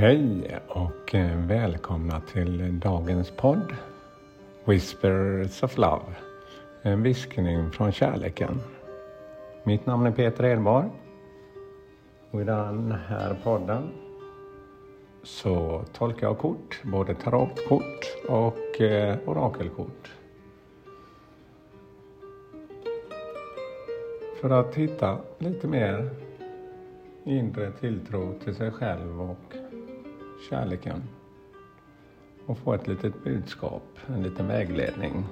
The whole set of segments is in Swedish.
Hej och eh, välkomna till dagens podd Whispers of Love. En viskning från kärleken. Mitt namn är Peter Edborg. Och i den här podden så tolkar jag kort, både tarotkort och eh, orakelkort. För att hitta lite mer inre tilltro till sig själv och kärleken. Och få ett litet budskap, en liten vägledning.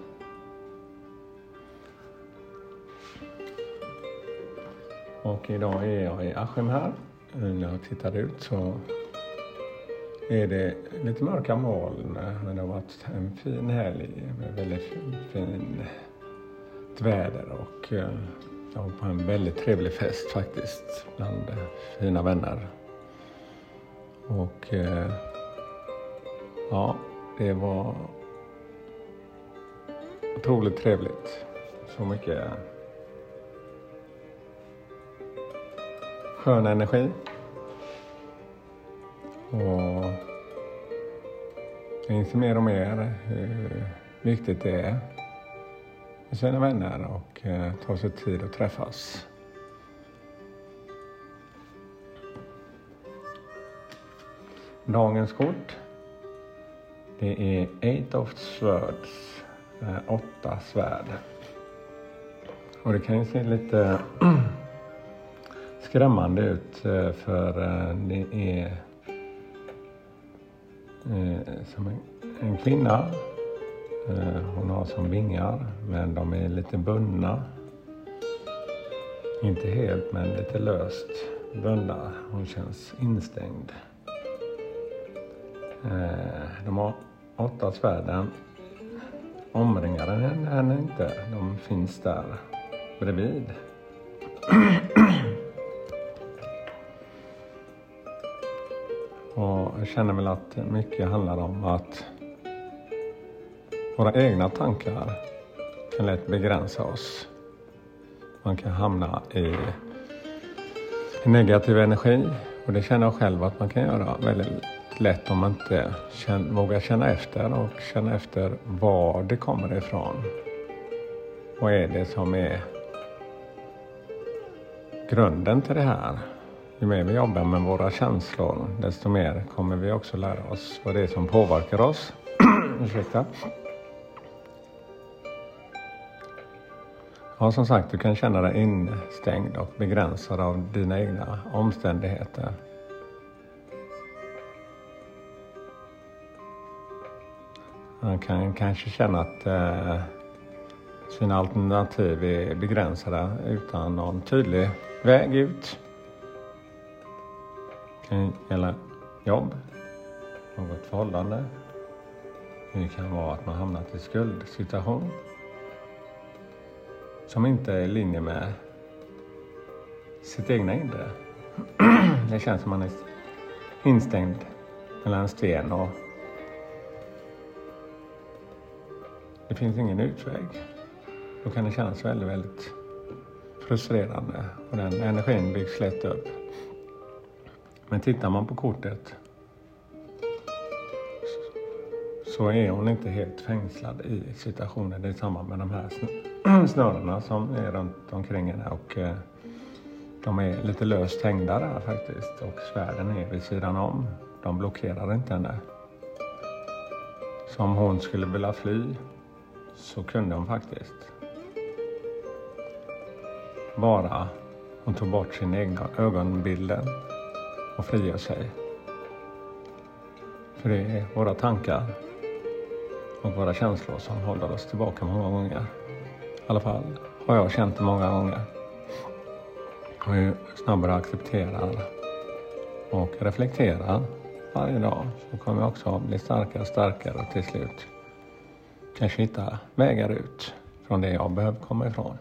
Och idag är jag i Askim här. När jag tittar ut så är det lite mörka moln. Men det har varit en fin helg med väldigt fint väder och eh, jag var på en väldigt trevlig fest faktiskt bland fina vänner. Och eh, ja, det var otroligt trevligt. Så mycket skön energi. Och jag inser mer och mer hur viktigt det är med sina vänner och eh, ta sig tid att träffas. Dagens kort det är Eight of Swords, eh, åtta svärd. Och det kan ju se lite skrämmande ut eh, för eh, det är eh, som en kvinna. Hon har som vingar men de är lite bundna. Inte helt men lite löst bundna. Hon känns instängd. Eh, de har åtta svärden omringar henne inte. De finns där bredvid. Och jag känner väl att mycket handlar om att våra egna tankar kan lätt begränsa oss. Man kan hamna i negativ energi och det känner jag själv att man kan göra väldigt lätt om man inte känner, vågar känna efter och känna efter var det kommer ifrån. Vad är det som är grunden till det här? Ju mer vi jobbar med våra känslor, desto mer kommer vi också lära oss vad det är som påverkar oss. Ursäkta. Ja, som sagt, du kan känna dig instängd och begränsad av dina egna omständigheter. Man kan kanske känna att eh, sina alternativ är begränsade utan någon tydlig väg ut. Det kan gälla jobb, något förhållande. Det kan vara att man hamnat i skuldsituation som inte är i linje med sitt egna inre. Det känns som man är instängd mellan en sten och det finns ingen utväg. Då kan det kännas väldigt, väldigt frustrerande och den energin byggs lätt upp. Men tittar man på kortet så är hon inte helt fängslad i situationen Det är samma med de här snörena som är runt omkring henne och eh, de är lite löst hängda där faktiskt och svärden är vid sidan om. De blockerar inte henne. Så om hon skulle vilja fly så kunde hon faktiskt. Bara hon tog bort sin egna ögonbilden och frigör sig. För det är våra tankar och våra känslor som håller oss tillbaka många gånger. I alla fall har jag känt det många gånger. Och ju snabbare jag accepterar och reflekterar varje dag så kommer jag också bli starkare och starkare och till slut kanske hitta vägar ut från det jag behöver komma ifrån.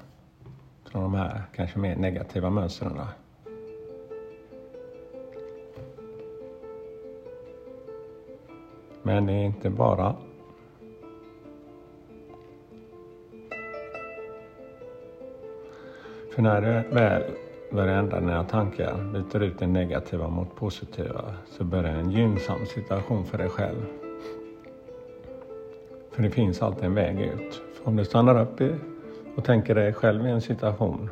Från de här kanske mer negativa mönstren. Men det är inte bara För när du väl börjar ändra dina tankar, byter ut det negativa mot positiva, så börjar en gynnsam situation för dig själv. För det finns alltid en väg ut. För om du stannar upp och tänker dig själv i en situation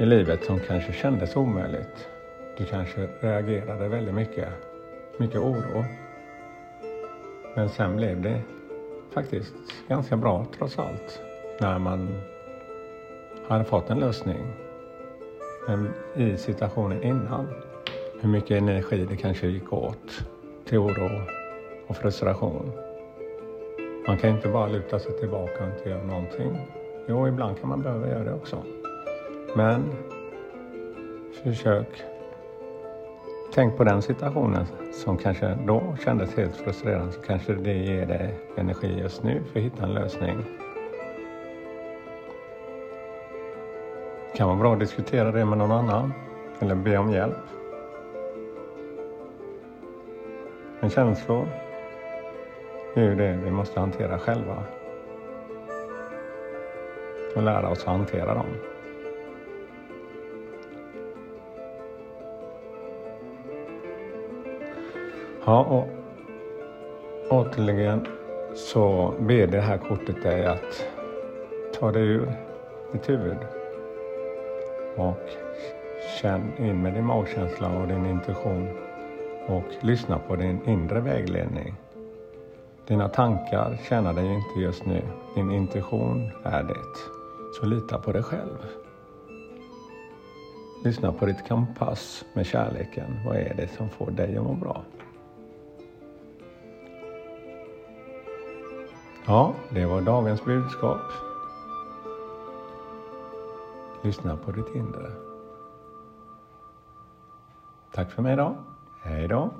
i livet som kanske kändes omöjligt. Du kanske reagerade väldigt mycket, mycket oro. Men sen blev det faktiskt ganska bra trots allt när man hade fått en lösning. Men i situationen innan, hur mycket energi det kanske gick åt till oro och frustration. Man kan inte bara luta sig tillbaka och inte göra någonting. Jo, ibland kan man behöva göra det också. Men försök Tänk på den situationen som kanske då kändes helt frustrerande så kanske det ger dig energi just nu för att hitta en lösning. Det kan vara bra att diskutera det med någon annan eller be om hjälp. Men känslor är ju det vi måste hantera själva. Och lära oss att hantera dem. Ja, och återigen så ber det här kortet dig att ta dig ur ditt huvud och känn in med din magkänsla och din intuition och lyssna på din inre vägledning. Dina tankar tjänar dig inte just nu. Din intuition är det. Så lita på dig själv. Lyssna på ditt kompass med kärleken. Vad är det som får dig att må bra? Ja, det var dagens budskap. Lyssna på ditt inre. Tack för mig idag. Hej då.